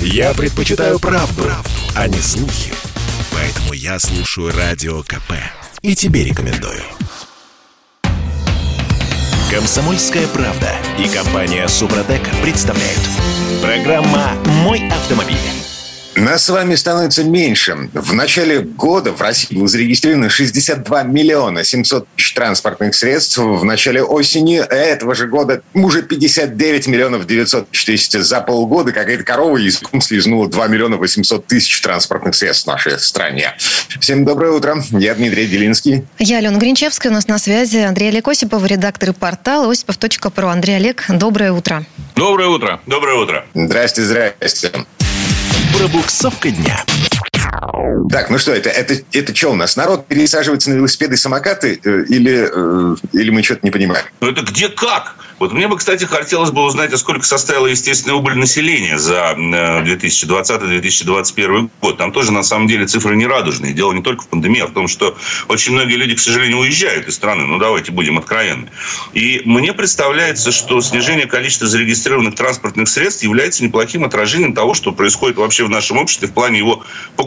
Я предпочитаю правду, правду, а не слухи. Поэтому я слушаю Радио КП. И тебе рекомендую. Комсомольская правда и компания Супротек представляют. Программа «Мой автомобиль». Нас с вами становится меньше. В начале года в России было зарегистрировано 62 миллиона 700 тысяч транспортных средств. В начале осени этого же года уже 59 миллионов 900 тысяч. За полгода какая-то корова языком слизнула 2 миллиона 800 тысяч транспортных средств в нашей стране. Всем доброе утро. Я Дмитрий Делинский. Я Алена Гринчевская. У нас на связи Андрей Олег Осипов, редактор портала осипов.про. Андрей Олег, доброе утро. Доброе утро. Доброе утро. Здрасте, здрасте. Пробуксовка дня. Так, ну что, это, это, это что у нас? Народ пересаживается на велосипеды и самокаты? Э, или, э, или мы что-то не понимаем? Ну, это где как? Вот мне бы, кстати, хотелось бы узнать, а сколько составила естественная убыль населения за 2020-2021 год. Там тоже, на самом деле, цифры не радужные. Дело не только в пандемии, а в том, что очень многие люди, к сожалению, уезжают из страны. Ну, давайте будем откровенны. И мне представляется, что снижение количества зарегистрированных транспортных средств является неплохим отражением того, что происходит вообще в нашем обществе в плане его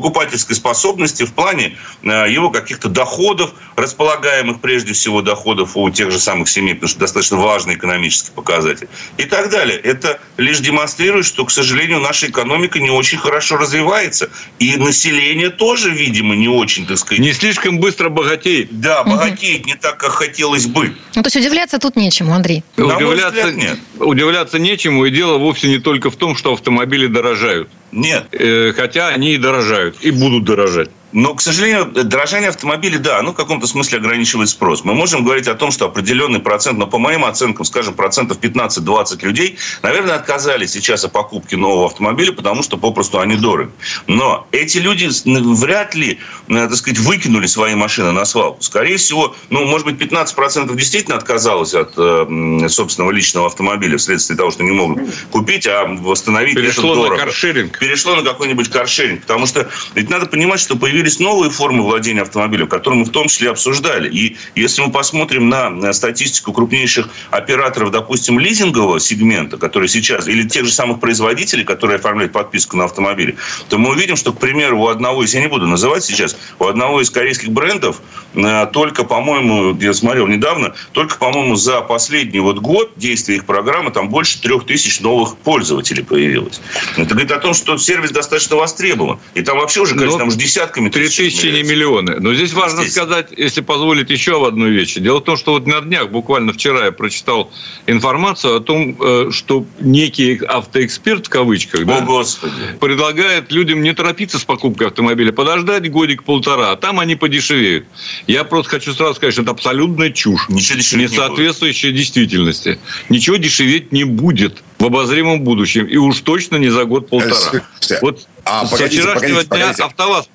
покупательской способности, в плане э, его каких-то доходов, располагаемых прежде всего доходов у тех же самых семей, потому что достаточно важный экономический показатель и так далее. Это лишь демонстрирует, что, к сожалению, наша экономика не очень хорошо развивается. И население тоже, видимо, не очень, так сказать... Не слишком быстро богатеет. Да, богатеет угу. не так, как хотелось бы. Ну, то есть удивляться тут нечему, Андрей. На удивляться, взгляд, нет. удивляться нечему, и дело вовсе не только в том, что автомобили дорожают. Нет. Э, хотя они и дорожают, и будут дорожать. Но, к сожалению, дорожание автомобилей, да, оно в каком-то смысле ограничивает спрос. Мы можем говорить о том, что определенный процент, но по моим оценкам, скажем, процентов 15-20 людей, наверное, отказались сейчас от покупки нового автомобиля, потому что попросту они дороги. Но эти люди вряд ли, так сказать, выкинули свои машины на свалку. Скорее всего, ну, может быть, 15% действительно отказалось от э, собственного личного автомобиля вследствие того, что не могут купить, а восстановить Перешло это дорого. на каршеринг. Перешло на какой-нибудь каршеринг. Потому что ведь надо понимать, что появились появились новые формы владения автомобилем, которые мы в том числе обсуждали. И если мы посмотрим на статистику крупнейших операторов, допустим, лизингового сегмента, которые сейчас, или тех же самых производителей, которые оформляют подписку на автомобиле, то мы увидим, что, к примеру, у одного из, я не буду называть сейчас, у одного из корейских брендов э, только, по-моему, я смотрел недавно, только, по-моему, за последний вот год действия их программы там больше трех тысяч новых пользователей появилось. Это говорит о том, что сервис достаточно востребован. И там вообще уже, конечно, там уже десятками Три тысячи не миллионы. Но здесь важно здесь. сказать, если позволить, еще в одну вещь. Дело в том, что вот на днях, буквально вчера, я прочитал информацию о том, э, что некий автоэксперт, в кавычках, о, да, Господи. предлагает людям не торопиться с покупкой автомобиля, подождать годик-полтора, а там они подешевеют. Я просто хочу сразу сказать, что это абсолютная чушь. Ничего не соответствующая действительности. Ничего дешеветь не будет в обозримом будущем. И уж точно не за год-полтора. Вот а, с погодите, вчерашнего погодите, дня погодите. АвтоВАЗ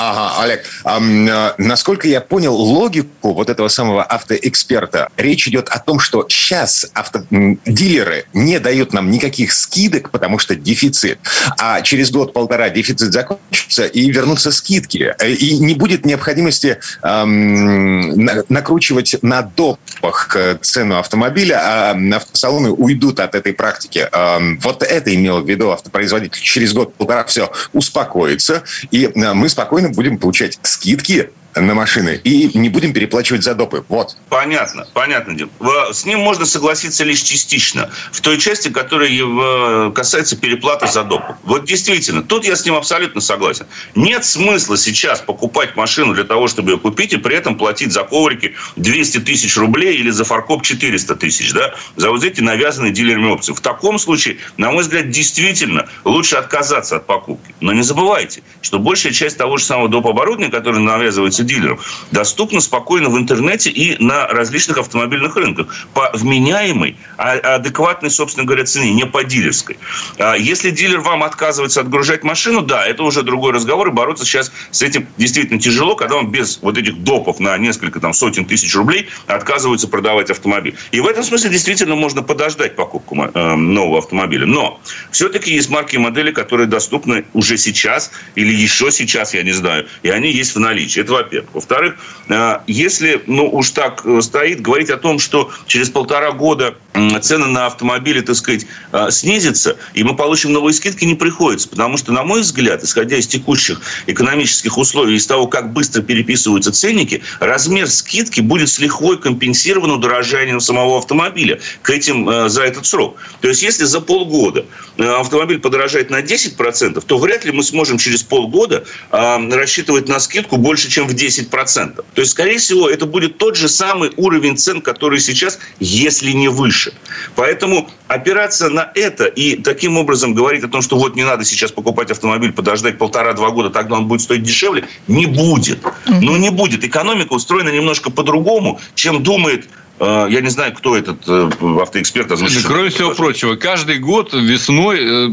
Ага, Олег, а, насколько я понял логику вот этого самого автоэксперта, речь идет о том, что сейчас авто, дилеры не дают нам никаких скидок, потому что дефицит, а через год-полтора дефицит закончится и вернутся скидки, и не будет необходимости эм, накручивать на допах цену автомобиля, а автосалоны уйдут от этой практики. Эм, вот это имел в виду автопроизводитель. Через год-полтора все успокоится, и мы спокойно будем получать скидки на машины и не будем переплачивать за допы. Вот. Понятно, понятно, Дим. С ним можно согласиться лишь частично. В той части, которая касается переплаты за допы. Вот действительно, тут я с ним абсолютно согласен. Нет смысла сейчас покупать машину для того, чтобы ее купить, и при этом платить за коврики 200 тысяч рублей или за фаркоп 400 тысяч, да, за вот эти навязанные дилерами опции. В таком случае, на мой взгляд, действительно лучше отказаться от покупки. Но не забывайте, что большая часть того же самого доп. оборудования, которое навязывается дилеров, доступна спокойно в интернете и на различных автомобильных рынках по вменяемой, а адекватной, собственно говоря, цене, не по дилерской. А если дилер вам отказывается отгружать машину, да, это уже другой разговор, и бороться сейчас с этим действительно тяжело, когда он без вот этих допов на несколько там сотен тысяч рублей отказывается продавать автомобиль. И в этом смысле действительно можно подождать покупку э, нового автомобиля. Но все-таки есть марки и модели, которые доступны уже сейчас или еще сейчас, я не знаю, и они есть в наличии. Это во-первых во-первых. Во-вторых, э, если, ну, уж так э, стоит, говорить о том, что через полтора года цены на автомобили, так сказать, а, снизятся, и мы получим новые скидки, не приходится. Потому что, на мой взгляд, исходя из текущих экономических условий, из того, как быстро переписываются ценники, размер скидки будет с лихвой компенсирован удорожанием самого автомобиля к этим, э, за этот срок. То есть, если за полгода э, автомобиль подорожает на 10%, то вряд ли мы сможем через полгода а, рассчитывать на скидку больше, чем в 10%. То есть, скорее всего, это будет тот же самый уровень цен, который сейчас, если не выше. Поэтому опираться на это и таким образом говорить о том, что вот не надо сейчас покупать автомобиль, подождать полтора-два года, тогда он будет стоить дешевле, не будет. Ну, не будет. Экономика устроена немножко по-другому, чем думает э, я не знаю, кто этот э, автоэксперт озвучил. Кроме всего прочего, каждый год весной э,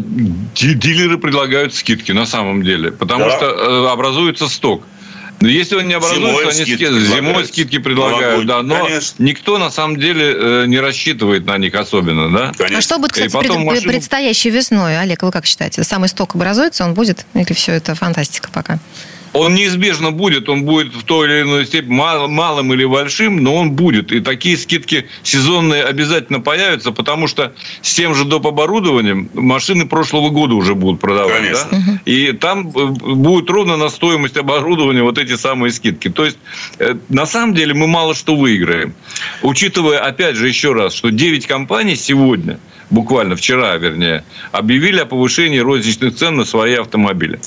дилеры предлагают скидки на самом деле, потому да. что образуется сток. Но если он не образуется, зимой они скидки, зимой скидки предлагают, да, но Конечно. никто на самом деле э, не рассчитывает на них особенно, да. Конечно. А что будет, кстати, пред, машину... предстоящей весной, Олег, вы как считаете? Самый сток образуется, он будет, или все это фантастика пока? Он неизбежно будет, он будет в той или иной степени мал, малым или большим, но он будет. И такие скидки сезонные обязательно появятся, потому что с тем же доп. оборудованием машины прошлого года уже будут продавать. Конечно. Да? И там э, будет ровно на стоимость оборудования вот эти самые скидки. То есть, э, на самом деле, мы мало что выиграем. Учитывая, опять же, еще раз, что 9 компаний сегодня – буквально вчера, вернее, объявили о повышении розничных цен на свои автомобили.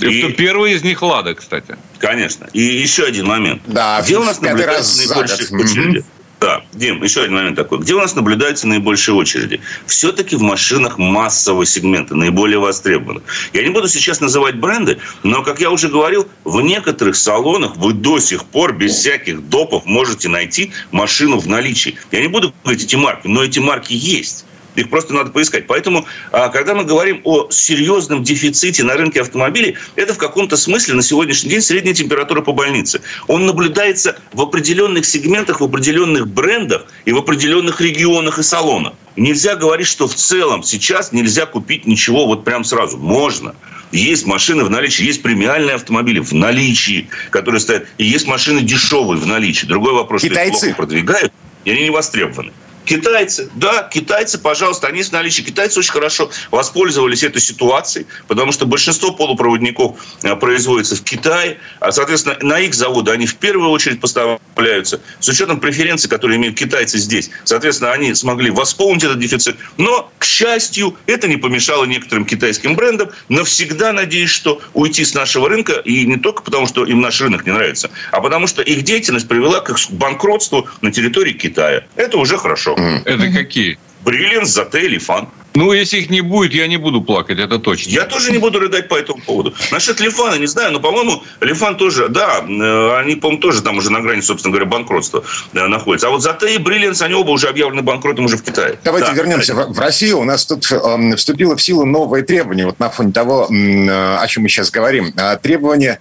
И... Первый из них «Лада», кстати. Конечно. И еще один момент. Да, Где у нас наблюдается наибольшие очереди? Да, Дим, еще один момент такой. Где у нас наблюдаются наибольшие очереди? Все-таки в машинах массового сегмента, наиболее востребованных. Я не буду сейчас называть бренды, но, как я уже говорил, в некоторых салонах вы до сих пор без всяких допов можете найти машину в наличии. Я не буду говорить эти марки, но эти марки есть. Их просто надо поискать. Поэтому, а, когда мы говорим о серьезном дефиците на рынке автомобилей, это в каком-то смысле на сегодняшний день средняя температура по больнице. Он наблюдается в определенных сегментах, в определенных брендах и в определенных регионах и салонах. Нельзя говорить, что в целом сейчас нельзя купить ничего вот прям сразу. Можно. Есть машины в наличии, есть премиальные автомобили в наличии, которые стоят, и есть машины дешевые в наличии. Другой вопрос, Китайцы. что их плохо продвигают, и они не востребованы. Китайцы, да, китайцы, пожалуйста, они с наличием. Китайцы очень хорошо воспользовались этой ситуацией, потому что большинство полупроводников э, производится в Китае, а, соответственно, на их заводы они в первую очередь поставляются. С учетом преференций, которые имеют китайцы здесь, соответственно, они смогли восполнить этот дефицит. Но, к счастью, это не помешало некоторым китайским брендам навсегда, надеюсь, что уйти с нашего рынка, и не только потому, что им наш рынок не нравится, а потому что их деятельность привела к банкротству на территории Китая. Это уже хорошо. Это какие? Бриллианс, Зате или Фан. Ну, если их не будет, я не буду плакать, это точно. Я тоже не буду рыдать по этому поводу. Насчет Лифана, не знаю, но, по-моему, Лифан тоже, да, э, они, по-моему, тоже там уже на грани, собственно говоря, банкротства э, находятся. А вот Зате и Бриллианс, они оба уже объявлены банкротом уже в Китае. Давайте да, вернемся в, Россию. У нас тут э, вступило в силу новые требования, вот на фоне того, э, о чем мы сейчас говорим. А, требования...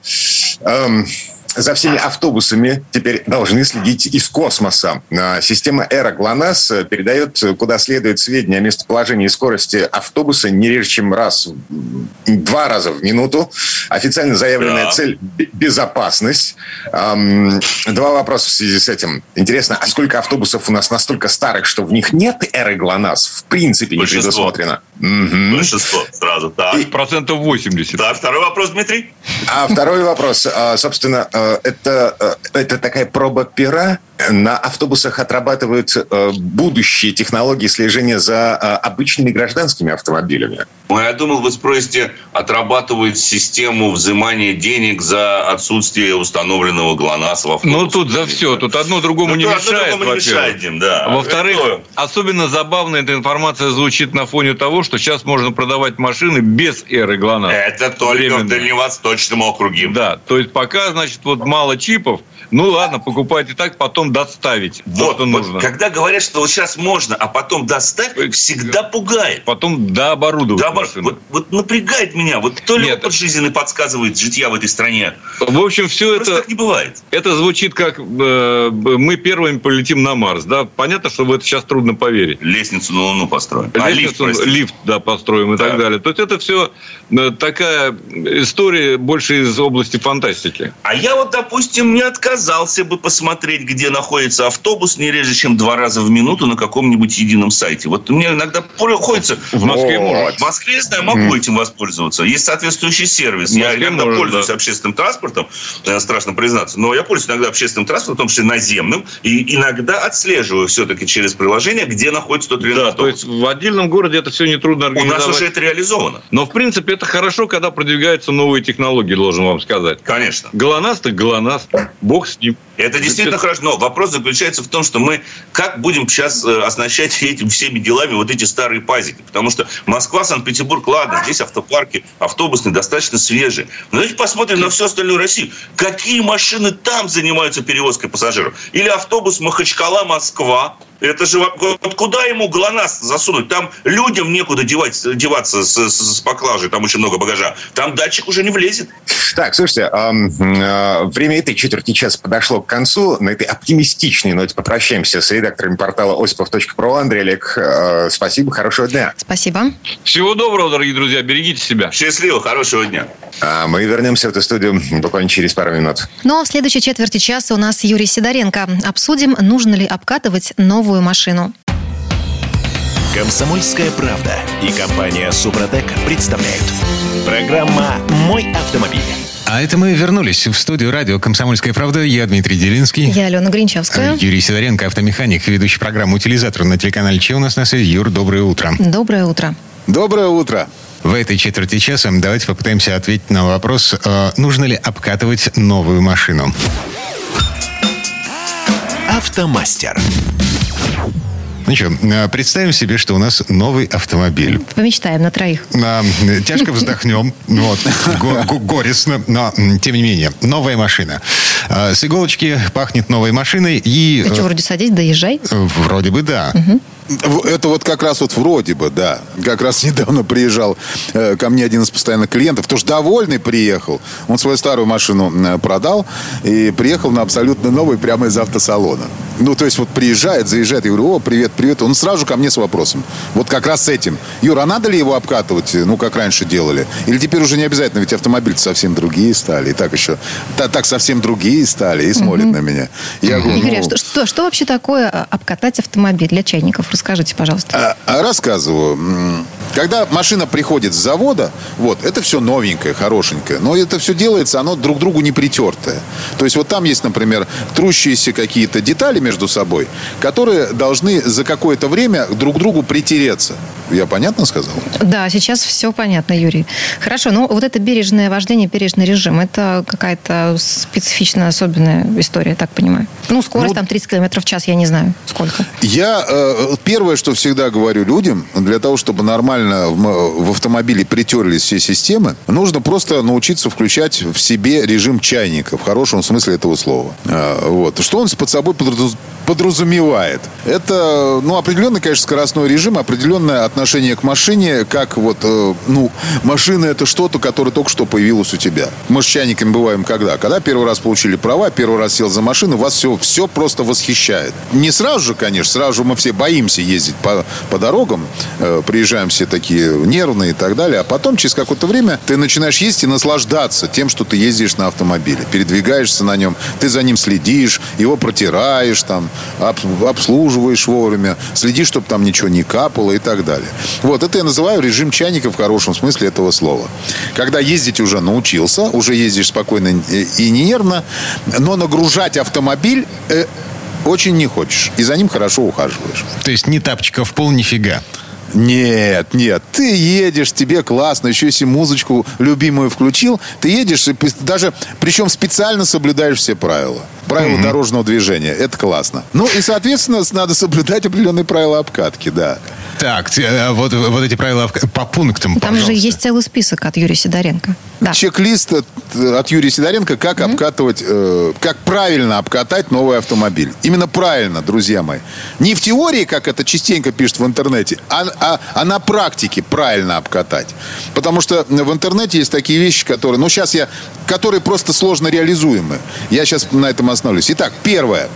Э, за всеми автобусами теперь должны следить из космоса. А, система Эра ГЛОНАСС передает куда следует сведения о местоположении и скорости автобуса не реже, чем раз, два раза в минуту. Официально заявленная да. цель – безопасность. Два вопроса в связи с этим. Интересно, а сколько автобусов у нас настолько старых, что в них нет Эры ГЛОНАСС? В принципе, не предусмотрено. Угу. Большинство сразу, так. И... Процентов 80. Да, второй вопрос, Дмитрий. А второй вопрос. А, собственно, а, это, а, это такая проба пера на автобусах отрабатывают э, будущие технологии слежения за э, обычными гражданскими автомобилями. Ну, я думал, вы спросите, отрабатывают систему взимания денег за отсутствие установленного ГЛОНАСС в автобусе. Ну, тут за все. Тут одно другому ну, не мешает, одно другому не мешает, Дим, да. Во-вторых, это... особенно забавно эта информация звучит на фоне того, что сейчас можно продавать машины без эры ГЛОНАСС. Это только Временно. в Дальневосточном округе. Да, то есть пока, значит, вот мало чипов, ну ладно, покупайте так, потом доставить. Вот, что нужно. Вот, когда говорят, что вот сейчас можно, а потом доставь, э, всегда пугает. Потом дооборудовать. Да, вот, вот напрягает меня. Вот то ли Нет. опыт жизненный подсказывает житья в этой стране. В общем, все Просто это... так не бывает. Это звучит как э, мы первыми полетим на Марс. Да? Понятно, что в это сейчас трудно поверить. Лестницу на Луну построим. А Лестницу, лифт, лифт, да, построим и да. так далее. То есть это все э, такая история больше из области фантастики. А я вот, допустим, не отказался бы посмотреть, где находится автобус не реже, чем два раза в минуту на каком-нибудь едином сайте. Вот мне иногда приходится... В Москве можно. В Москве, я знаю, могу этим воспользоваться. Есть соответствующий сервис. Я иногда можно, пользуюсь да. общественным транспортом, страшно признаться, но я пользуюсь иногда общественным транспортом, в том числе наземным, и иногда отслеживаю все-таки через приложение, где находится тот или иной Да, то есть в отдельном городе это все нетрудно организовать. У нас уже это реализовано. Но, в принципе, это хорошо, когда продвигаются новые технологии, должен вам сказать. Конечно. ГЛОНАСС так ГЛОНАСС. Бог с ним. Это действительно хорошо. Но вопрос заключается в том, что мы как будем сейчас э, оснащать этим всеми делами вот эти старые пазики. Потому что Москва, Санкт-Петербург, ладно, здесь автопарки автобусные достаточно свежие. Но давайте посмотрим на всю остальную Россию. Какие машины там занимаются перевозкой пассажиров? Или автобус Махачкала-Москва, это же вот куда ему ГЛОНАСС засунуть? Там людям некуда девать, деваться с, с, с поклажей, там очень много багажа. Там датчик уже не влезет. Так, слушайте, э, э, время этой четверти часа подошло к концу. На этой оптимистичной ноте попрощаемся с редакторами портала осипов.про. Андрей Олег, э, спасибо, хорошего дня. Спасибо. Всего доброго, дорогие друзья, берегите себя. Счастливо, хорошего дня. А мы вернемся в эту студию буквально через пару минут. Ну а в следующей четверти часа у нас Юрий Сидоренко. Обсудим, нужно ли обкатывать новую машину. Комсомольская правда и компания Супротек представляют. Программа «Мой автомобиль». А это мы вернулись в студию радио «Комсомольская правда». Я Дмитрий Делинский. Я Алена Гринчевская. Юрий Сидоренко, автомеханик, ведущий программу «Утилизатор» на телеканале Че у нас на связи. Юр, доброе утро. Доброе утро. Доброе утро. В этой четверти часа давайте попытаемся ответить на вопрос, э, нужно ли обкатывать новую машину. Автомастер. Ну что, э, представим себе, что у нас новый автомобиль. Помечтаем на троих. Тяжко вздохнем, вот, го- горестно, но тем не менее, новая машина. А, с иголочки пахнет новой машиной и... Ты что, вроде садись, доезжай? Вроде бы да. Угу. Это вот как раз вот вроде бы, да. Как раз недавно приезжал э, ко мне один из постоянных клиентов, тоже довольный приехал. Он свою старую машину продал и приехал на абсолютно новый прямо из автосалона. Ну, то есть вот приезжает, заезжает, я говорю, о, привет, привет. Он сразу ко мне с вопросом. Вот как раз с этим. Юра, а надо ли его обкатывать, ну, как раньше делали? Или теперь уже не обязательно, ведь автомобили совсем другие стали. И так еще, так, так совсем другие стали и смотрят угу. на меня. Я говорю, Игорь, ну, что, что, что вообще такое а, обкатать автомобиль для чайников? Расскажите, пожалуйста. А, рассказываю. Когда машина приходит с завода, вот, это все новенькое, хорошенькое. Но это все делается, оно друг другу не притертое. То есть вот там есть, например, трущиеся какие-то детали между собой, которые должны за какое-то время друг другу притереться. Я понятно сказал? Да, сейчас все понятно, Юрий. Хорошо, ну вот это бережное вождение, бережный режим, это какая-то специфичная, особенная история, так понимаю. Ну, скорость ну, там 30 км в час, я не знаю, сколько. Я э, первое, что всегда говорю людям, для того, чтобы нормально в, в автомобиле притерлись все системы, нужно просто научиться включать в себе режим чайника, в хорошем смысле этого слова. А, вот. Что он под собой подразумевает? Это, ну, определенный, конечно, скоростной режим, определенное отношение к машине, как вот, э, ну, машина это что-то, которое только что появилось у тебя. Мы с чайниками бываем когда? Когда первый раз получили права, первый раз сел за машину, вас все, все просто восхищает. Не сразу же, конечно, сразу же мы все боимся ездить по, по дорогам, э, приезжаем все такие нервные и так далее, а потом через какое-то время ты начинаешь ездить и наслаждаться тем, что ты ездишь на автомобиле, передвигаешься на нем, ты за ним следишь, его протираешь, там, обслуживаешь вовремя, следишь, чтобы там ничего не капало и так далее. Вот, это я называю режим чайника в хорошем смысле этого слова. Когда ездить уже научился, уже ездишь спокойно и не нервно, но нагружать автомобиль э, очень не хочешь. И за ним хорошо ухаживаешь. То есть ни тапчиков в пол, нифига. Нет, нет, ты едешь, тебе классно, еще если музычку любимую включил, ты едешь, и даже, причем специально соблюдаешь все правила. Правила mm-hmm. дорожного движения, это классно. Ну и, соответственно, надо соблюдать определенные правила обкатки, да. Так, э, вот, вот эти правила по пунктам, Там пожалуйста. же есть целый список от Юрия Сидоренко. Да. Чек-лист от, от Юрия Сидоренко, как mm-hmm. обкатывать, э, как правильно обкатать новый автомобиль. Именно правильно, друзья мои. Не в теории, как это частенько пишут в интернете, а, а, а на практике правильно обкатать. Потому что в интернете есть такие вещи, которые, ну сейчас я, которые просто сложно реализуемы. Я сейчас на этом остановлюсь. Итак, первое.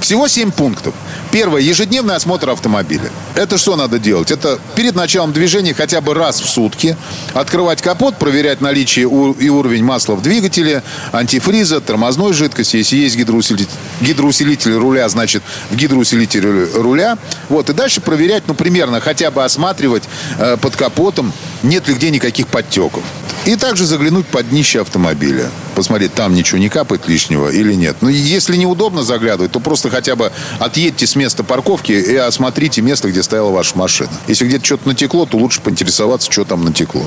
Всего 7 пунктов. Первое. Ежедневный осмотр автомобиля. Это что надо делать? Это перед началом движения хотя бы раз в сутки открывать капот, проверять наличие и уровень масла в двигателе, антифриза, тормозной жидкости. Если есть гидроусилитель, гидроусилитель руля, значит, в гидроусилителе руля. Вот. И дальше проверять, ну, примерно, хотя бы осматривать э, под капотом, нет ли где никаких подтеков. И также заглянуть под днище автомобиля. Посмотреть, там ничего не капает лишнего или нет. Ну, если неудобно заглядывать, то просто хотя бы отъедьте с места парковки и осмотрите место, где стояла ваша машина. Если где-то что-то натекло, то лучше поинтересоваться, что там натекло.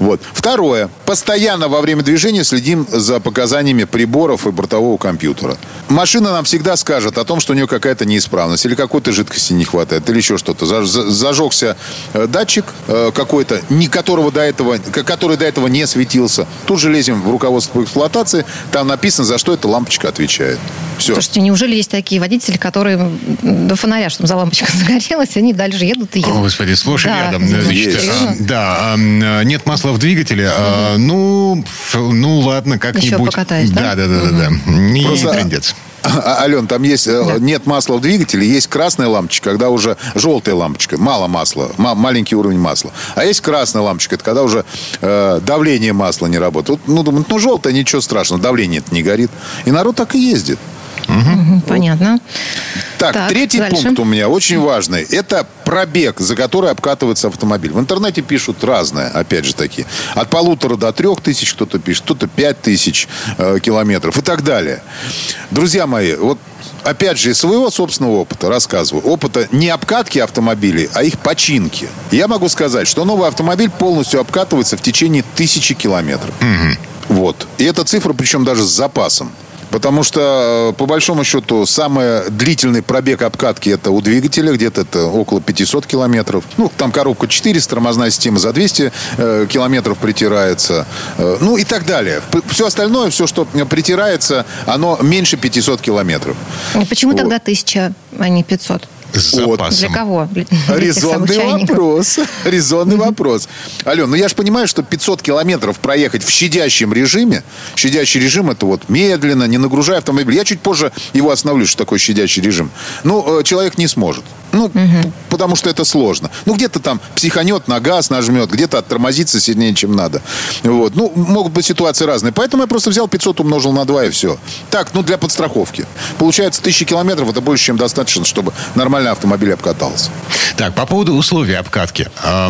Вот. Второе. Постоянно во время движения следим за показаниями приборов и бортового компьютера. Машина нам всегда скажет о том, что у нее какая-то неисправность, или какой-то жидкости не хватает, или еще что-то. Зажегся э, датчик э, какой-то, которого до этого, который до этого не светился. Тут же лезем в руководство по эксплуатации, там написано, за что эта лампочка отвечает. Все. Слушайте, неужели есть такие водители, которые до фонаря, чтобы за лампочка загорелась, они дальше едут и едут? О, Господи, слушай, да, рядом. Значит, а, да, а, нет масла в двигателе. Угу. А, ну, ну ладно, как-нибудь. Еще покатаюсь, да? Да, да, да, да. да. Не Просто... трендец. Ален, там есть э, да. нет масла в двигателе, есть красная лампочка, когда уже желтая лампочка, мало масла, маленький уровень масла. А есть красная лампочка, это когда уже э, давление масла не работает. Ну, думают, ну, желтая, ничего страшного, давление это не горит. И народ так и ездит. Угу. Понятно. Так, так третий дальше. пункт у меня очень важный. Это пробег, за который обкатывается автомобиль. В интернете пишут разное, опять же таки. От полутора до трех тысяч кто-то пишет, кто-то пять тысяч э, километров и так далее. Друзья мои, вот опять же, из своего собственного опыта рассказываю. Опыта не обкатки автомобилей, а их починки. Я могу сказать, что новый автомобиль полностью обкатывается в течение тысячи километров. Угу. Вот. И эта цифра, причем даже с запасом. Потому что, э, по большому счету, самый длительный пробег обкатки это у двигателя, где-то это около 500 километров. Ну, там коробка 400, тормозная система за 200 э, километров притирается. Э, ну, и так далее. Все остальное, все, что притирается, оно меньше 500 километров. Почему вот. тогда 1000, а не 500? С запасом. Для кого? Для Резонный вопрос. Резонный вопрос. Ален, ну я же понимаю, что 500 километров проехать в щадящем режиме, щадящий режим это вот медленно, не нагружая автомобиль. Я чуть позже его остановлю, что такое щадящий режим. Ну, э, человек не сможет. Ну, угу. потому что это сложно. Ну, где-то там психанет, на газ нажмет, где-то оттормозится сильнее, чем надо. Вот. Ну, могут быть ситуации разные. Поэтому я просто взял 500, умножил на 2 и все. Так, ну, для подстраховки. Получается, 1000 километров это больше, чем достаточно, чтобы нормально автомобиль обкатался. Так, по поводу условий обкатки. Э,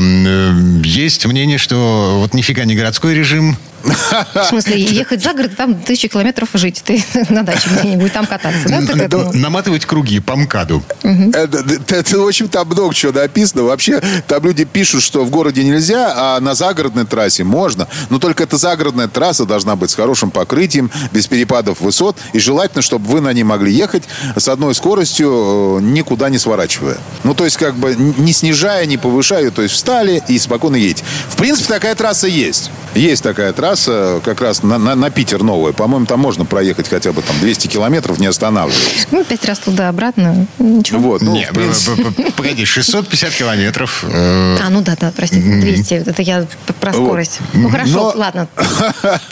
есть мнение, что вот нифига не городской режим, в смысле, ехать за город, там тысячи километров жить. Ты на даче где-нибудь там кататься, да? Наматывать круги по МКАДу. Это, в общем, там много чего написано. Вообще, там люди пишут, что в городе нельзя, а на загородной трассе можно. Но только эта загородная трасса должна быть с хорошим покрытием, без перепадов высот. И желательно, чтобы вы на ней могли ехать с одной скоростью, э, никуда не сворачивая. Ну, то есть, как бы не снижая, не повышая. То есть, встали и спокойно едете. В принципе, такая трасса есть. Есть такая трасса трасса как раз на, на, на Питер новая. По-моему, там можно проехать хотя бы там 200 километров, не останавливаясь. Ну, пять раз туда-обратно. Ничего. Вот, ну, не, погоди, 650 километров. Э, а, ну да, да, простите, 200. Это я про скорость. Ну, хорошо, ладно.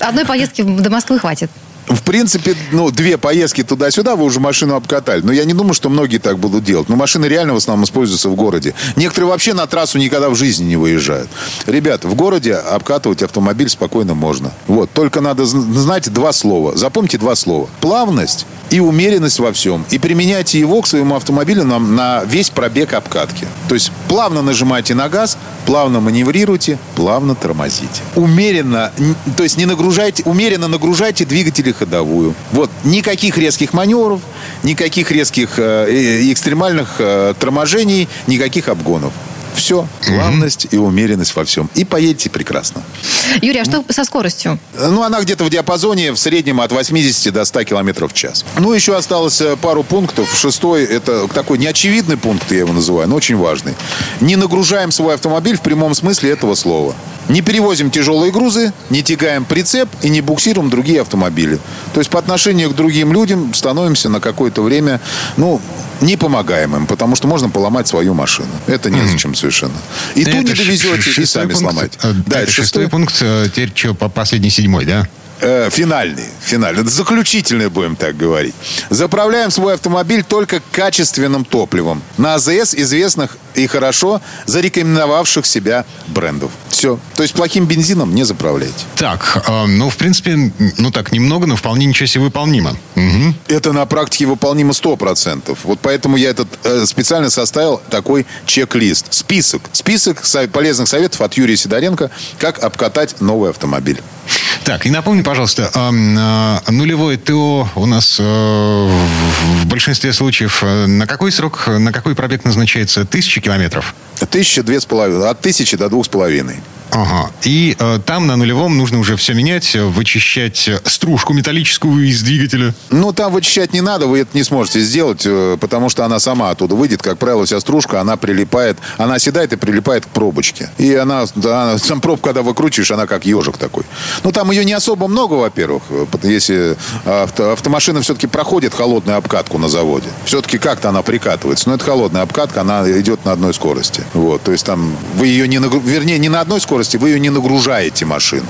Одной поездки до Москвы хватит в принципе, ну, две поездки туда-сюда, вы уже машину обкатали. Но я не думаю, что многие так будут делать. Но машины реально в основном используются в городе. Некоторые вообще на трассу никогда в жизни не выезжают. Ребята, в городе обкатывать автомобиль спокойно можно. Вот, только надо знать два слова. Запомните два слова. Плавность и умеренность во всем. И применяйте его к своему автомобилю на, на весь пробег обкатки. То есть плавно нажимайте на газ, плавно маневрируйте, плавно тормозите. Умеренно, то есть не нагружайте, умеренно нагружайте двигатели ходовую. Вот, никаких резких маневров, никаких резких э, экстремальных э, торможений, никаких обгонов. Все. Плавность и умеренность во всем. И поедете прекрасно. Юрий, а что со скоростью? Ну, она где-то в диапазоне в среднем от 80 до 100 километров в час. Ну, еще осталось э, пару пунктов. Шестой, это такой неочевидный пункт, я его называю, но очень важный. Не нагружаем свой автомобиль в прямом смысле этого слова. Не перевозим тяжелые грузы, не тягаем прицеп и не буксируем другие автомобили. То есть по отношению к другим людям становимся на какое-то время, ну, не помогаем им, потому что можно поломать свою машину. Это незачем mm. совершенно. И это ту не довезете, и сами пункт, сломаете. Э, да, это шестой, шестой пункт. Э, теперь что, по последний седьмой, да? Э, финальный, финальный, заключительный, будем так говорить. Заправляем свой автомобиль только качественным топливом на АЗС известных и хорошо зарекомендовавших себя брендов. Все. То есть плохим бензином не заправляйте. Так, э, ну, в принципе, ну так, немного, но вполне ничего себе выполнимо. Угу. Это на практике выполнимо 100%. Вот поэтому я этот э, специально составил такой чек-лист. Список. Список со- полезных советов от Юрия Сидоренко, как обкатать новый автомобиль. Так, и напомни, пожалуйста, э, нулевое ТО у нас э, в в большинстве случаев э, на какой срок, на какой пробег назначается? Тысячи километров? Тысяча, две с половиной. От тысячи до двух с половиной. Ага. И э, там на нулевом нужно уже все менять, э, вычищать э, стружку металлическую из двигателя. Ну, там вычищать не надо, вы это не сможете сделать, э, потому что она сама оттуда выйдет. Как правило, вся стружка, она прилипает, она оседает и прилипает к пробочке. И она, она- сам пробку, когда выкручиваешь, она как ежик такой. Ну, там ее не особо много, во-первых, если авто- автомашина все-таки проходит холодную обкатку на заводе. Все-таки как-то она прикатывается. Но это холодная обкатка, она идет на одной скорости. Вот, то есть там вы ее не, вернее, не на одной скорости, вы ее не нагружаете машину.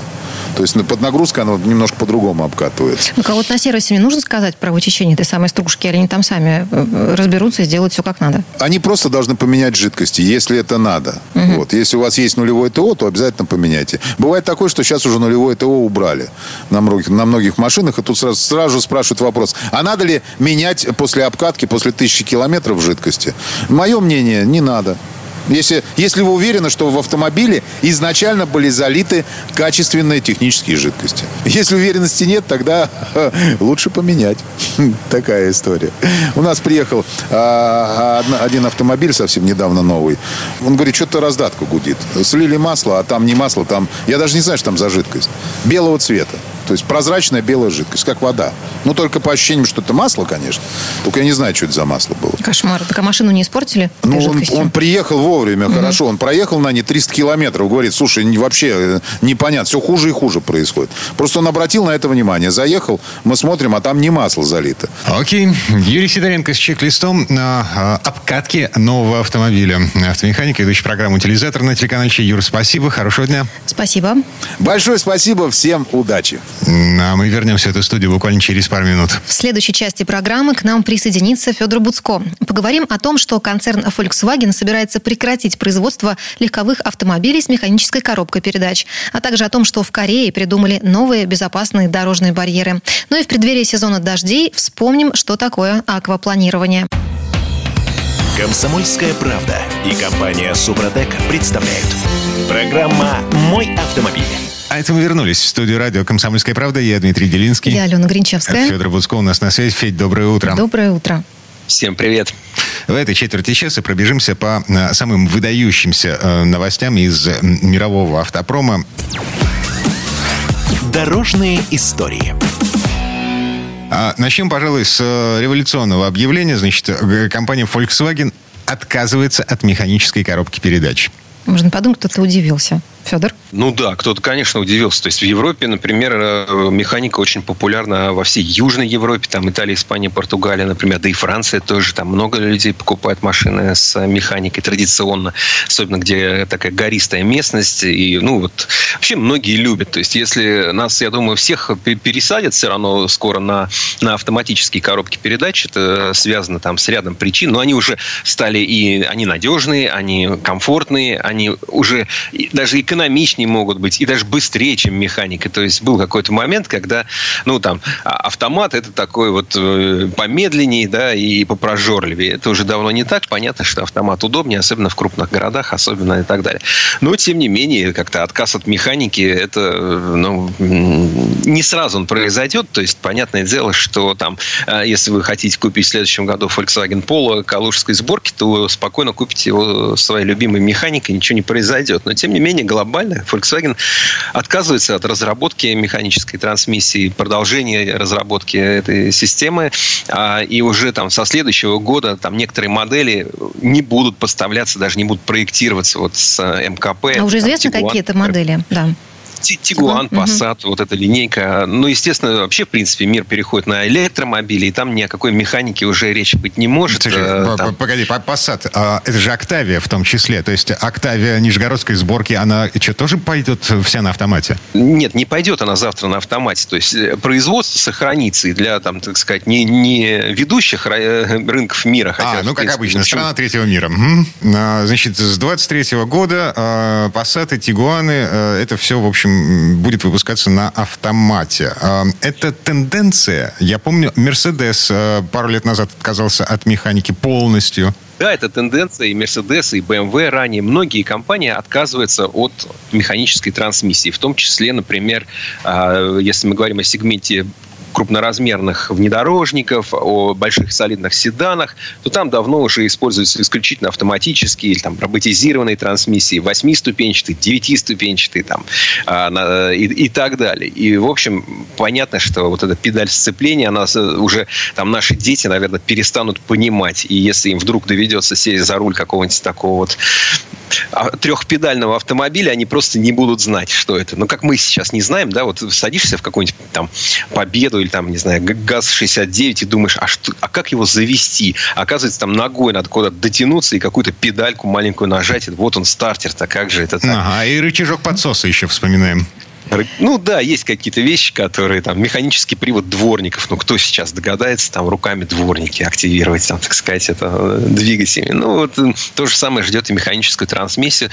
То есть под нагрузкой она немножко по-другому обкатывается. Ну, кого-то на сервисе не нужно сказать про вычищение этой самой стружки, или они там сами э, разберутся и сделают все как надо? Они просто должны поменять жидкости, если это надо. Вот. Если у вас есть нулевое ТО, то обязательно поменяйте. Бывает такое, что сейчас уже нулевое ТО убрали на многих, на многих машинах, и тут сразу, сразу спрашивают вопрос, а надо ли менять после обкатки, после тысячи километров жидкости? Мое мнение, не надо. Если, если вы уверены, что в автомобиле изначально были залиты качественные технические жидкости. Если уверенности нет, тогда лучше поменять. Такая история. У нас приехал а, одна- один автомобиль совсем недавно новый. Он говорит, что-то раздатка гудит. Слили масло, а там не масло, там... Я даже не знаю, что там за жидкость. Белого цвета. То есть прозрачная белая жидкость, как вода. Ну, только по ощущениям, что это масло, конечно. Только я не знаю, что это за масло было. Кошмар. Так а машину не испортили? Ну, он, он приехал вовремя, хорошо. Он проехал на ней 300 километров. Говорит, слушай, вообще э, непонятно. Все хуже и хуже происходит. Просто он обратил на это внимание. Заехал, мы смотрим, а там не масло залито. Окей. Юрий Сидоренко с чек-листом на э, обкатке нового автомобиля. Автомеханик, ведущий программу «Утилизатор» на телеканале Че. Юр, спасибо, хорошего дня. Спасибо. Большое спасибо, всем удачи. А мы вернемся в эту студию буквально через пару минут. В следующей части программы к нам присоединится Федор Буцко. Поговорим о том, что концерн Volkswagen собирается прекратить производство легковых автомобилей с механической коробкой передач, а также о том, что в Корее придумали новые безопасные дорожные барьеры. Ну и в преддверии сезона дождей вспомним, что такое аквапланирование. Комсомольская правда и компания Супротек представляют. Программа «Мой автомобиль». А это мы вернулись в студию радио «Комсомольская правда». Я Дмитрий Делинский. Я Алена Гринчевская. Федор Буцко у нас на связи. Федь, доброе утро. Доброе утро. Всем привет. В этой четверти часа пробежимся по э, самым выдающимся э, новостям из э, мирового автопрома. Дорожные истории. А начнем, пожалуй, с революционного объявления. Значит, компания Volkswagen отказывается от механической коробки передач. Можно подумать, кто-то удивился. Федор? Ну да, кто-то, конечно, удивился. То есть в Европе, например, э, механика очень популярна во всей Южной Европе, там Италия, Испания, Португалия, например, да и Франция тоже. Там много людей покупают машины с механикой традиционно, особенно где такая гористая местность. И, ну вот, вообще многие любят. То есть если нас, я думаю, всех пе- пересадят все равно скоро на, на автоматические коробки передач, это связано там с рядом причин, но они уже стали и они надежные, они комфортные, они уже и даже экономичнее могут быть и даже быстрее, чем механика. То есть был какой-то момент, когда, ну там, а- автомат это такой вот э, помедленнее, да, и попрожорливее. Это уже давно не так. Понятно, что автомат удобнее, особенно в крупных городах, особенно и так далее. Но, тем не менее, как-то отказ от механики, это, э, ну, не сразу он произойдет. То есть, понятное дело, что там, э, если вы хотите купить в следующем году Volkswagen Polo калужской сборки, то спокойно купите его своей любимой механикой, ничего не произойдет. Но, тем не менее, глобально Volkswagen отказывается от разработки механической трансмиссии, продолжения разработки этой системы. А, И уже там со следующего года там некоторые модели не будут поставляться, даже не будут проектироваться вот с э, МКП. А уже там, известно, Tiguan, какие это например. модели? Да. Тигуан, Passat, вот эта линейка. Ну, естественно, вообще, в принципе, мир переходит на электромобили, и там ни о какой механике уже речи быть не может. Э, Погоди, Passat, а, это же Октавия в том числе. То есть Октавия нижегородской сборки, она что, тоже пойдет вся на автомате? Нет, не пойдет она завтра на автомате. То есть э, производство сохранится и для, там, так сказать, не, не ведущих ра- рынков мира. хотя, А, ну как принципе, обычно, ничего- страна третьего мира. А, Значит, с 23 года а, Passat, Тигуаны, а, это все, в общем, будет выпускаться на автомате. А, Это тенденция. Я помню, Mercedes а, пару лет назад отказался от механики полностью. Да, это тенденция и Mercedes, и BMW ранее. Многие компании отказываются от механической трансмиссии. В том числе, например, а, если мы говорим о сегменте крупноразмерных внедорожников, о больших солидных седанах, то там давно уже используются исключительно автоматические или там роботизированные трансмиссии, восьмиступенчатые, девятиступенчатые там, а, и, и так далее. И, в общем, понятно, что вот эта педаль сцепления, она уже там наши дети, наверное, перестанут понимать. И если им вдруг доведется сесть за руль какого-нибудь такого вот трехпедального автомобиля, они просто не будут знать, что это. Ну, как мы сейчас не знаем, да, вот садишься в какую-нибудь там Победу или там, не знаю, Г- ГАЗ-69 и думаешь, а, что, а как его завести? Оказывается, там ногой надо куда-то дотянуться и какую-то педальку маленькую нажать. Вот он стартер-то, как же это так? Ага, и рычажок подсоса еще вспоминаем. Ну да, есть какие-то вещи, которые там механический привод дворников. Ну кто сейчас догадается там руками дворники активировать, там, так сказать, это э, двигателями. Ну вот э, то же самое ждет и механическую трансмиссию.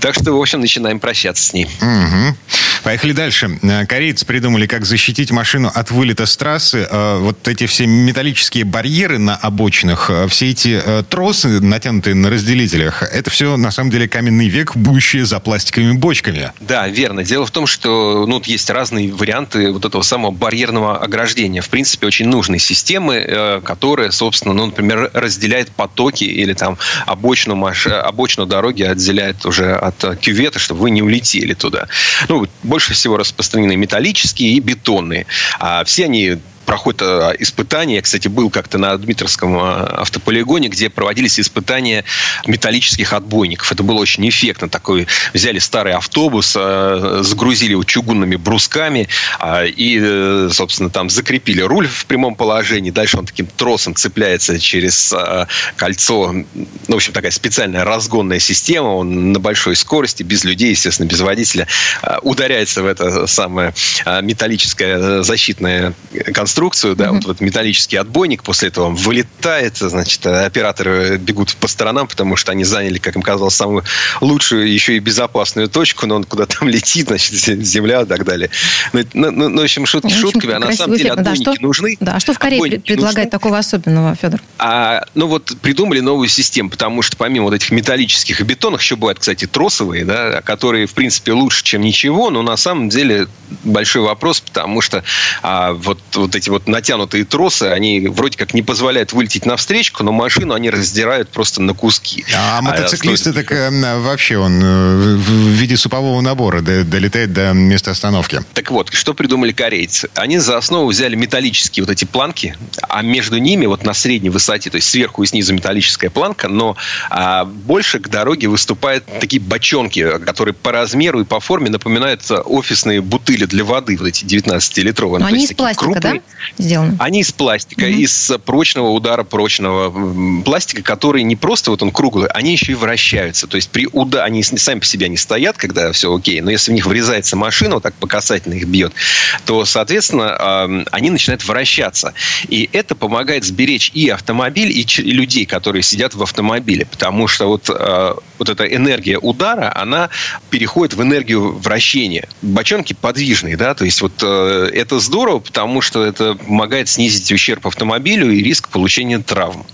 Так что, в общем, начинаем прощаться с ней. Мгм. Поехали дальше. Э, Корейцы придумали, как защитить машину от вылета с трассы. Вот эти все металлические барьеры на обочинах, все эти тросы, натянутые на разделителях, это все на самом деле каменный век, будущее за пластиковыми бочками. Да, верно. Дело в том, что ну, вот есть разные варианты вот этого самого барьерного ограждения. В принципе, очень нужные системы, э, которые, собственно, ну, например, разделяют потоки или там обочину, маш... обочину дороги отделяет уже от э, кювета, чтобы вы не улетели туда. Ну, больше всего распространены металлические и бетонные. А все они проходят э, испытания. Я, кстати, был как-то на Дмитровском э, автополигоне, где проводились испытания металлических отбойников. Это было очень эффектно. Такой, взяли старый автобус, э, загрузили его чугунными брусками а, и, собственно, там закрепили руль в прямом положении. Дальше он таким тросом цепляется через кольцо. Ну, в общем, такая специальная разгонная система. Он на большой скорости, без людей, естественно, без водителя, ударяется в это самое металлическое защитное конструкцию, да, вот в этот металлический отбойник, после этого он вылетает, значит, операторы бегут по сторонам, потому что они заняли, как им казалось, самую лучшую, еще и безопасную точку, но он куда там летит, значит, земля и так далее. Ну, ну, ну, ну, в общем, шутки в общем, шутками, а на самом деле эффектно. Да, отбойники что- нужны. Да, а что в Корее Отбойники пред- предлагает нужны. такого особенного, Федор? А, ну вот придумали новую систему, потому что помимо вот этих металлических и бетонных, еще бывают, кстати, тросовые, да, которые, в принципе, лучше, чем ничего, но на самом деле большой вопрос, потому что а, вот, вот эти вот натянутые тросы, они вроде как не позволяют вылететь навстречу, но машину они раздирают просто на куски. А мотоциклист стоит- так э, вообще он э, в виде супового набора до- долетает до места остановки. Так вот, что придумали корейцы? Они за основу взяли металлические вот эти планки, а между ними вот на средней высоте, то есть сверху и снизу металлическая планка, но а, больше к дороге выступают такие бочонки, которые по размеру и по форме напоминают а, офисные бутыли для воды, вот эти 19-литровые. Но Ну, они из пластика, да, крупные. Сделаны? Они из пластика, Мгм. из прочного удара прочного пластика, который не просто вот он круглый, они еще и вращаются. То есть при ударе, они сами по себе не стоят, когда все окей, но если в них врезается машина, вот так по касательно их бьет, то, соответственно, они начинают вращаться. И это помогает сберечь и автомобиль, и людей, которые сидят в автомобиле. Потому что вот, а, вот эта энергия удара, она переходит в энергию вращения. Бочонки подвижные, да, то есть вот э, это здорово, потому что это помогает снизить ущерб автомобилю и риск получения травм.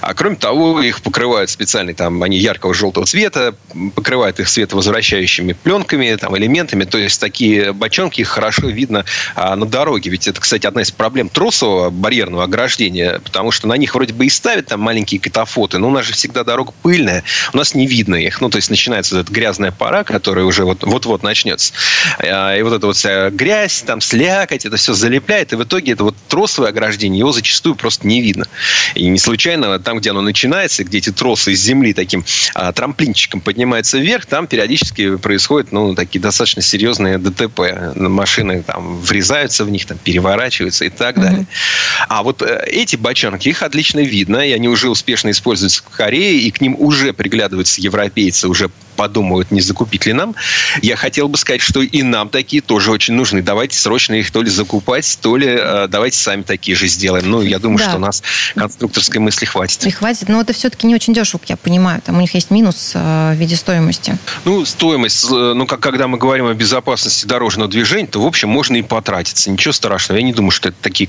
А кроме того, их покрывают специальные, там, они яркого желтого цвета, покрывают их световозвращающими пленками, там, элементами. То есть такие бочонки их хорошо видно а, на дороге. Ведь это, кстати, одна из проблем тросового барьерного ограждения, потому что на них вроде бы и ставят там маленькие катафоты, но у нас же всегда дорога пыльная, у нас не видно их. Ну, то есть начинается вот эта грязная пора, которая уже вот- вот-вот начнется. А, И вот эта вот вся грязь, там слякоть, это все залепляет, и в итоге это вот тросовое ограждение, его зачастую просто не видно. И не случайно случайно, там, где оно начинается, где эти тросы из земли таким а, трамплинчиком поднимаются вверх, там периодически происходят, ну, такие достаточно серьезные ДТП. Машины там врезаются в них, там переворачиваются и так mm-hmm. далее. А вот э, эти бочонки, их отлично видно, и они уже успешно используются в Корее, и к ним уже приглядываются европейцы, уже подумают, не закупить ли нам. Я хотел бы сказать, что и нам такие тоже очень нужны. Давайте срочно их то ли закупать, то ли э, давайте сами такие же сделаем. Ну, я думаю, да. что у нас конструкторской мысли хватит. И хватит, но это все-таки не очень дешево, я понимаю. Там у них есть минус э, в виде стоимости. Ну, стоимость, э, ну, как когда мы говорим о безопасности дорожного движения, то, в общем, можно и потратиться. Ничего страшного. Я не думаю, что это такие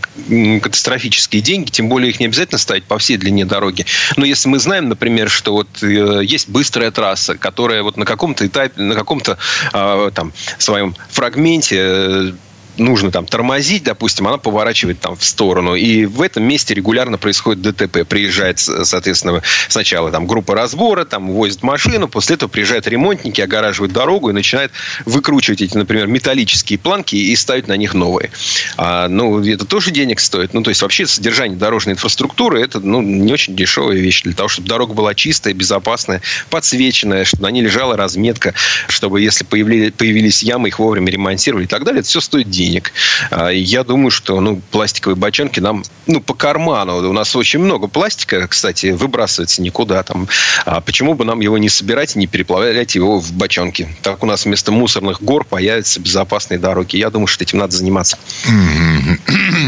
катастрофические деньги, тем более их не обязательно ставить по всей длине дороги. Но если мы знаем, например, что вот есть быстрая трасса, которая вот на каком-то этапе, на каком-то э, там своем фрагменте э, нужно там тормозить, допустим, она поворачивает там в сторону. И в этом месте регулярно происходит ДТП. Приезжает, соответственно, сначала там группа разбора, там возят машину, после этого приезжают ремонтники, огораживают дорогу и начинают выкручивать эти, например, металлические планки и ставить на них новые. А, ну, это тоже денег стоит. Ну, то есть, вообще содержание дорожной инфраструктуры это ну, не очень дешевая вещь для того, чтобы дорога была чистая, безопасная, подсвеченная, чтобы на ней лежала разметка, чтобы если появились, появились ямы, их вовремя ремонтировали и так далее. Это все стоит денег денег. А, я думаю, что ну, пластиковые бочонки нам ну, по карману. У нас очень много пластика, кстати, выбрасывается никуда. Там. А почему бы нам его не собирать и не переплавлять его в бочонки? Так у нас вместо мусорных гор появятся безопасные дороги. Я думаю, что этим надо заниматься.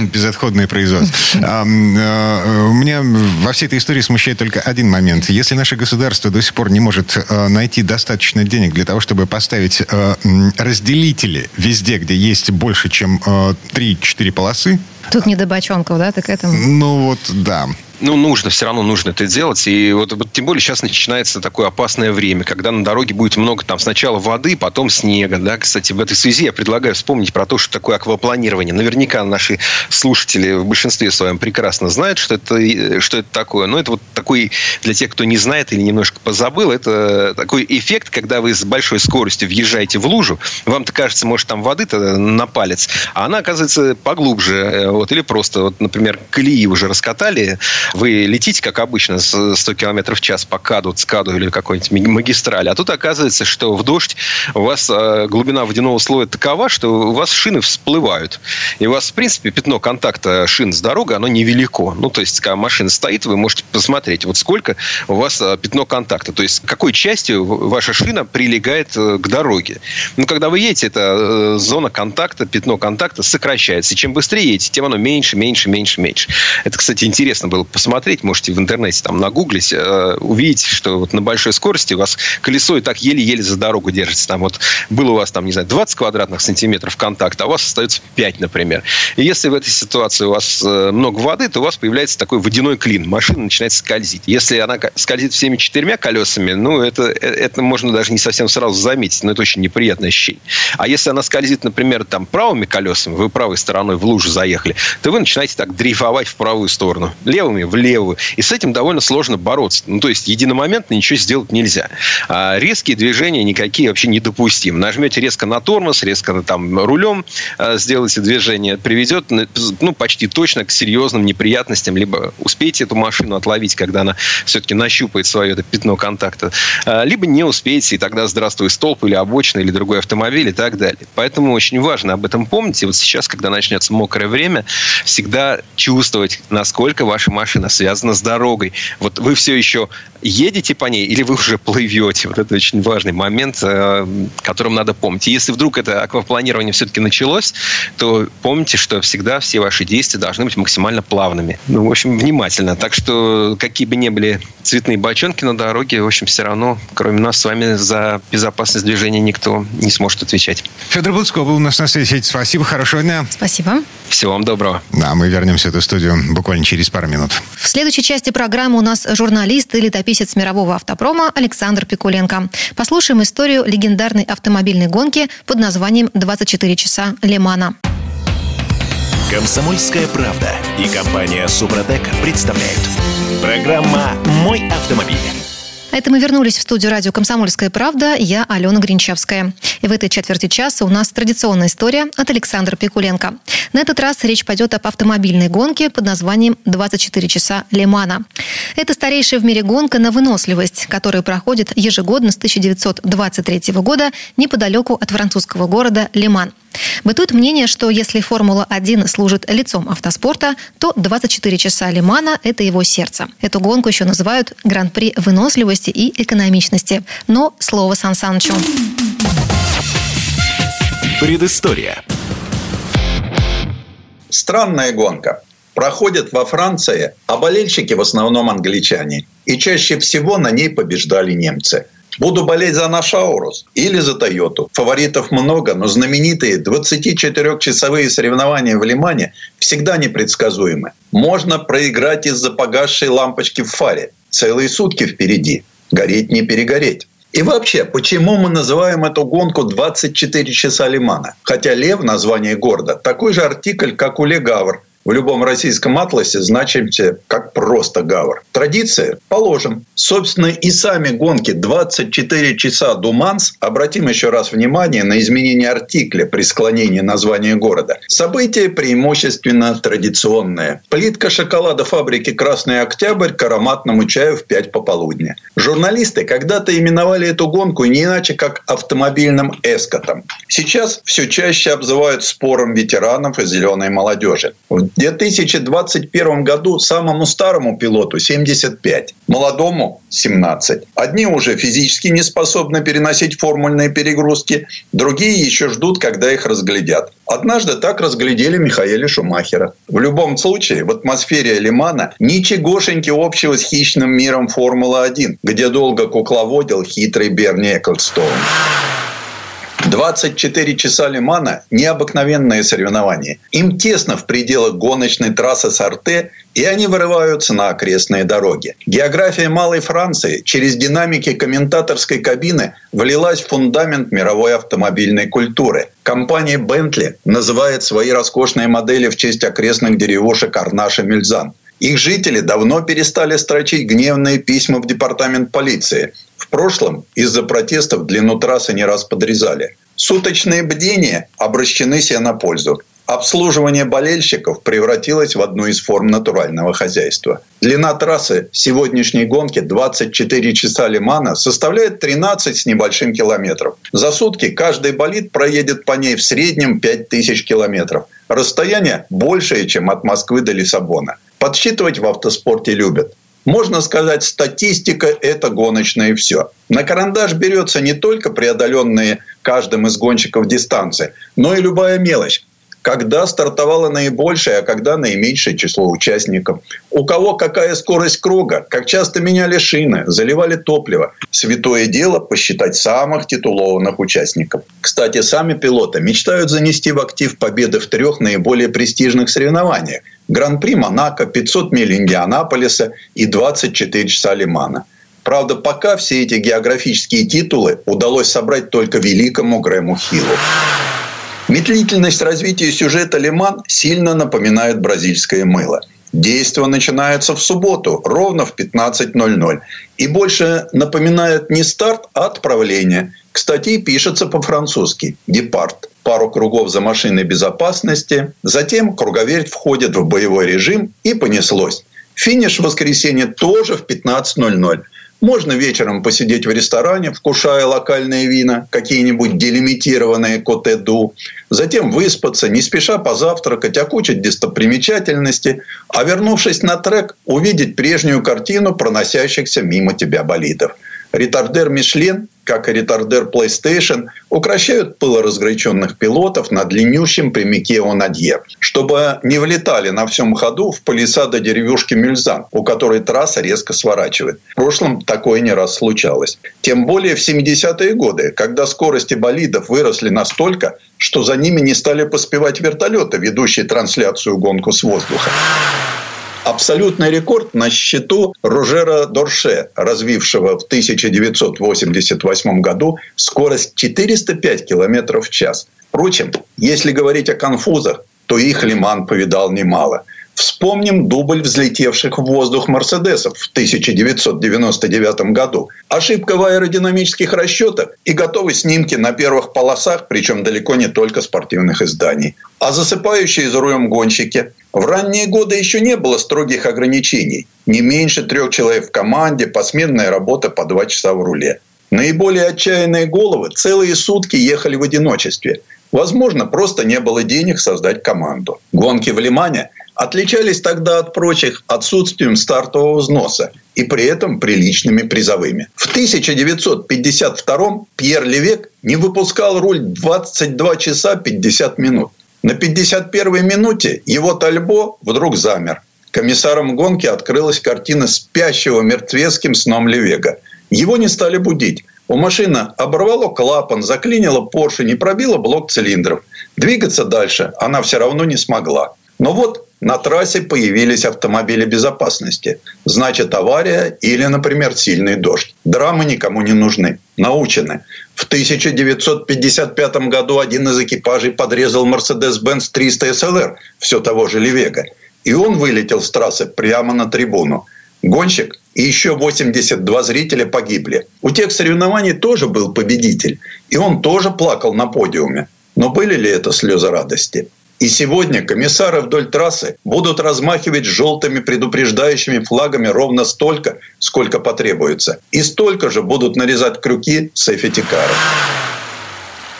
Безотходное производство. А, меня во всей этой истории смущает только один момент. Если наше государство до сих пор не может найти достаточно денег для того, чтобы поставить разделители везде, где есть больше чем э, 3-4 полосы. Тут не до бочонков, да, так этому? Ну вот, да ну, нужно, все равно нужно это делать. И вот, вот тем более сейчас начинается такое опасное время, когда на дороге будет много там сначала воды, потом снега. Да? Кстати, в этой связи я предлагаю вспомнить про то, что такое аквапланирование. Наверняка наши слушатели в большинстве своем прекрасно знают, что это, что это такое. Но это вот такой, для тех, кто не знает или немножко позабыл, это такой эффект, когда вы с большой скоростью въезжаете в лужу, вам-то кажется, может, там воды-то на палец, а она оказывается поглубже. Э, вот, или просто, вот, например, колеи уже раскатали, вы летите, как обычно, с 100 км в час по КАДу, ЦКАДу или какой-нибудь магистрали. А тут оказывается, что в дождь у вас э, глубина водяного слоя такова, что у вас шины всплывают. И у вас, в принципе, пятно контакта шин с дорогой, оно невелико. Ну, то есть, когда машина стоит, вы можете посмотреть, вот сколько у вас э, пятно контакта. То есть, какой частью ваша шина прилегает э, к дороге. Ну, когда вы едете, эта зона контакта, пятно контакта сокращается. И чем быстрее едете, тем оно меньше, меньше, меньше, меньше. Это, кстати, интересно было посмотреть, можете в интернете там нагуглить, э, увидите, что вот на большой скорости у вас колесо и так еле-еле за дорогу держится. Там вот было у вас там, не знаю, 20 квадратных сантиметров контакта, а у вас остается 5, например. И если в этой ситуации у вас э, много воды, то у вас появляется такой водяной клин. Машина начинает скользить. Если она скользит всеми четырьмя колесами, ну, это, э, это можно даже не совсем сразу заметить, но это очень неприятное ощущение. А если она скользит, например, там правыми колесами, вы правой стороной в лужу заехали, то вы начинаете так дрейфовать в правую сторону. Левыми в левую. И с этим довольно сложно бороться. Ну, то есть, единомоментно ничего сделать нельзя. А резкие движения никакие вообще недопустимы. Нажмете резко на тормоз, резко там рулем а, сделаете движение, приведет ну, почти точно к серьезным неприятностям. Либо успеете эту машину отловить, когда она все-таки нащупает свое это пятно контакта, а, либо не успеете, и тогда здравствуй столб или обочина, или другой автомобиль и так далее. Поэтому очень важно об этом помнить. И вот сейчас, когда начнется мокрое время, всегда чувствовать, насколько ваша машина связана с дорогой. Вот вы все еще едете по ней или вы уже плывете? Вот это очень важный момент, э, которым надо помнить. И если вдруг это аквапланирование все-таки началось, то помните, что всегда все ваши действия должны быть максимально плавными. Ну, в общем, внимательно. Так что, какие бы ни были цветные бочонки на дороге, в общем, все равно, кроме нас с вами, за безопасность движения никто не сможет отвечать. Федор Буцко был у нас на связи. Спасибо, хорошего дня. Спасибо. Всего вам доброго. Да, мы вернемся в эту студию буквально через пару минут. В следующей части программы у нас журналист и летописец мирового автопрома Александр Пикуленко. Послушаем историю легендарной автомобильной гонки под названием «24 часа Лимана». Комсомольская правда и компания Супротек представляют. Программа «Мой автомобиль». Это мы вернулись в студию радио «Комсомольская правда». Я Алена Гринчевская. И в этой четверти часа у нас традиционная история от Александра Пикуленко. На этот раз речь пойдет об автомобильной гонке под названием «24 часа Лимана». Это старейшая в мире гонка на выносливость, которая проходит ежегодно с 1923 года неподалеку от французского города Лиман – Бытует мнение, что если Формула-1 служит лицом автоспорта, то 24 часа Лимана – это его сердце. Эту гонку еще называют Гран-при выносливости и экономичности. Но слово Сан Санычу. Предыстория. Странная гонка. Проходит во Франции, а болельщики в основном англичане. И чаще всего на ней побеждали немцы – Буду болеть за наш Аурус или за Тойоту. Фаворитов много, но знаменитые 24-часовые соревнования в Лимане всегда непредсказуемы. Можно проиграть из-за погасшей лампочки в фаре. Целые сутки впереди. Гореть не перегореть. И вообще, почему мы называем эту гонку 24 часа Лимана? Хотя Лев – название города, такой же артикль, как у Легавр, в любом российском атласе значимся как просто гавр. Традиция? Положим. Собственно, и сами гонки 24 часа Думанс, обратим еще раз внимание на изменение артикля при склонении названия города. Событие преимущественно традиционное. Плитка шоколада фабрики «Красный Октябрь» к ароматному чаю в 5 пополудни. Журналисты когда-то именовали эту гонку не иначе, как автомобильным эскотом. Сейчас все чаще обзывают спором ветеранов и зеленой молодежи. В 2021 году самому старому пилоту 75, молодому 17. Одни уже физически не способны переносить формульные перегрузки, другие еще ждут, когда их разглядят. Однажды так разглядели Михаэля Шумахера. В любом случае, в атмосфере Лимана ничегошеньки общего с хищным миром Формулы-1, где долго кукловодил хитрый Берни Эклстоун. 24 часа Лимана – необыкновенное соревнование. Им тесно в пределах гоночной трассы Сарте, и они вырываются на окрестные дороги. География Малой Франции через динамики комментаторской кабины влилась в фундамент мировой автомобильной культуры. Компания Bentley называет свои роскошные модели в честь окрестных деревушек Арнаш и Мельзан. Их жители давно перестали строчить гневные письма в департамент полиции – в прошлом из-за протестов длину трассы не раз подрезали. Суточные бдения обращены себе на пользу. Обслуживание болельщиков превратилось в одну из форм натурального хозяйства. Длина трассы сегодняшней гонки 24 часа Лимана составляет 13 с небольшим километров. За сутки каждый болид проедет по ней в среднем 5000 километров. Расстояние большее, чем от Москвы до Лиссабона. Подсчитывать в автоспорте любят. Можно сказать, статистика – это гоночное все. На карандаш берется не только преодоленные каждым из гонщиков дистанции, но и любая мелочь когда стартовало наибольшее, а когда наименьшее число участников. У кого какая скорость круга, как часто меняли шины, заливали топливо. Святое дело посчитать самых титулованных участников. Кстати, сами пилоты мечтают занести в актив победы в трех наиболее престижных соревнованиях. Гран-при Монако, 500 миль Индианаполиса и 24 часа Лимана. Правда, пока все эти географические титулы удалось собрать только великому Грэму Хиллу. Медлительность развития сюжета «Лиман» сильно напоминает бразильское мыло. Действо начинается в субботу, ровно в 15.00. И больше напоминает не старт, а отправление. Кстати, пишется по-французски «департ». Пару кругов за машиной безопасности. Затем круговерть входит в боевой режим и понеслось. Финиш в воскресенье тоже в 15.00. Можно вечером посидеть в ресторане, вкушая локальные вина, какие-нибудь делимитированные коте-ду, затем выспаться, не спеша позавтракать, окучить достопримечательности, а вернувшись на трек, увидеть прежнюю картину проносящихся мимо тебя болидов. Ретардер Мишлен как и ретардер PlayStation, укращают пылоразгоряченных пилотов на длиннющем прямике Онадье, чтобы не влетали на всем ходу в палисады деревушки Мюльзан, у которой трасса резко сворачивает. В прошлом такое не раз случалось. Тем более в 70-е годы, когда скорости болидов выросли настолько, что за ними не стали поспевать вертолеты, ведущие трансляцию гонку с воздуха. Абсолютный рекорд на счету Ружера Дорше, развившего в 1988 году скорость 405 км в час. Впрочем, если говорить о конфузах, то их Лиман повидал немало. Вспомним дубль взлетевших в воздух «Мерседесов» в 1999 году. Ошибка в аэродинамических расчетах и готовы снимки на первых полосах, причем далеко не только спортивных изданий. А засыпающие за рулем гонщики. В ранние годы еще не было строгих ограничений. Не меньше трех человек в команде, посменная работа по два часа в руле. Наиболее отчаянные головы целые сутки ехали в одиночестве. Возможно, просто не было денег создать команду. Гонки в Лимане отличались тогда от прочих отсутствием стартового взноса и при этом приличными призовыми. В 1952 Пьер Левек не выпускал руль 22 часа 50 минут. На 51-й минуте его Тальбо вдруг замер. Комиссаром гонки открылась картина спящего мертвецким сном Левега. Его не стали будить. У машины оборвало клапан, заклинило поршень и пробило блок цилиндров. Двигаться дальше она все равно не смогла. Но вот на трассе появились автомобили безопасности. Значит, авария или, например, сильный дождь. Драмы никому не нужны. Научены. В 1955 году один из экипажей подрезал Mercedes-Benz 300 SLR, все того же Левега. И он вылетел с трассы прямо на трибуну. Гонщик и еще 82 зрителя погибли. У тех соревнований тоже был победитель. И он тоже плакал на подиуме. Но были ли это слезы радости? И сегодня комиссары вдоль трассы будут размахивать желтыми предупреждающими флагами ровно столько, сколько потребуется. И столько же будут нарезать крюки сейфетикаров.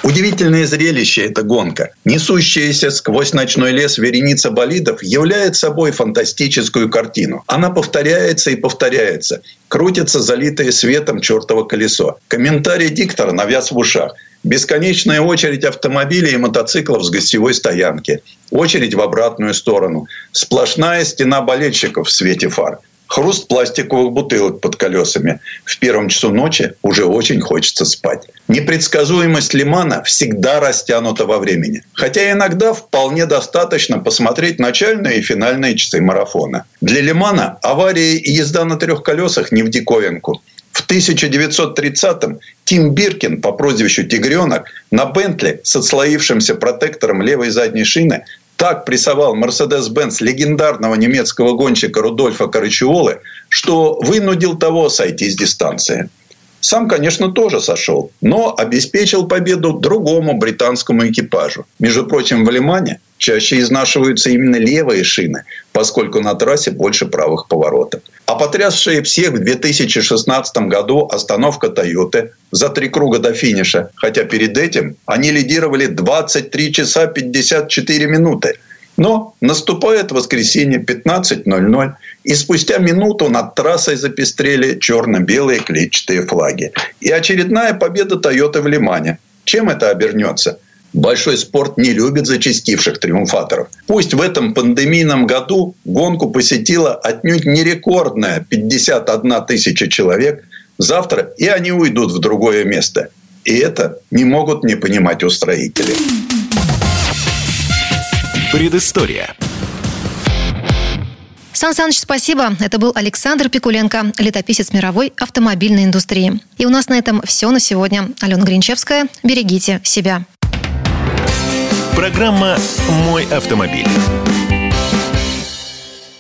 Удивительное зрелище эта гонка. Несущаяся сквозь ночной лес вереница болидов является собой фантастическую картину. Она повторяется и повторяется. Крутится залитое светом чертово колесо. Комментарий диктора навяз в ушах. Бесконечная очередь автомобилей и мотоциклов с гостевой стоянки. Очередь в обратную сторону. Сплошная стена болельщиков в свете фар. Хруст пластиковых бутылок под колесами. В первом часу ночи уже очень хочется спать. Непредсказуемость Лимана всегда растянута во времени. Хотя иногда вполне достаточно посмотреть начальные и финальные часы марафона. Для Лимана аварии и езда на трех колесах не в диковинку. В 1930-м Тим Биркин по прозвищу «Тигренок» на Бентли с отслоившимся протектором левой задней шины так прессовал Мерседес-Бенц легендарного немецкого гонщика Рудольфа Карачиолы, что вынудил того сойти с дистанции. Сам, конечно, тоже сошел, но обеспечил победу другому британскому экипажу. Между прочим, в Лимане чаще изнашиваются именно левые шины, поскольку на трассе больше правых поворотов. А потрясшая всех в 2016 году остановка Тойоты за три круга до финиша, хотя перед этим они лидировали 23 часа 54 минуты – но наступает воскресенье 15.00, и спустя минуту над трассой запестрели черно-белые клетчатые флаги. И очередная победа Тойоты в Лимане. Чем это обернется? Большой спорт не любит зачастивших триумфаторов. Пусть в этом пандемийном году гонку посетила отнюдь не рекордная 51 тысяча человек, завтра и они уйдут в другое место. И это не могут не понимать устроители. Предыстория. Сан Саныч, спасибо. Это был Александр Пикуленко, летописец мировой автомобильной индустрии. И у нас на этом все на сегодня. Алена Гринчевская. Берегите себя. Программа «Мой автомобиль».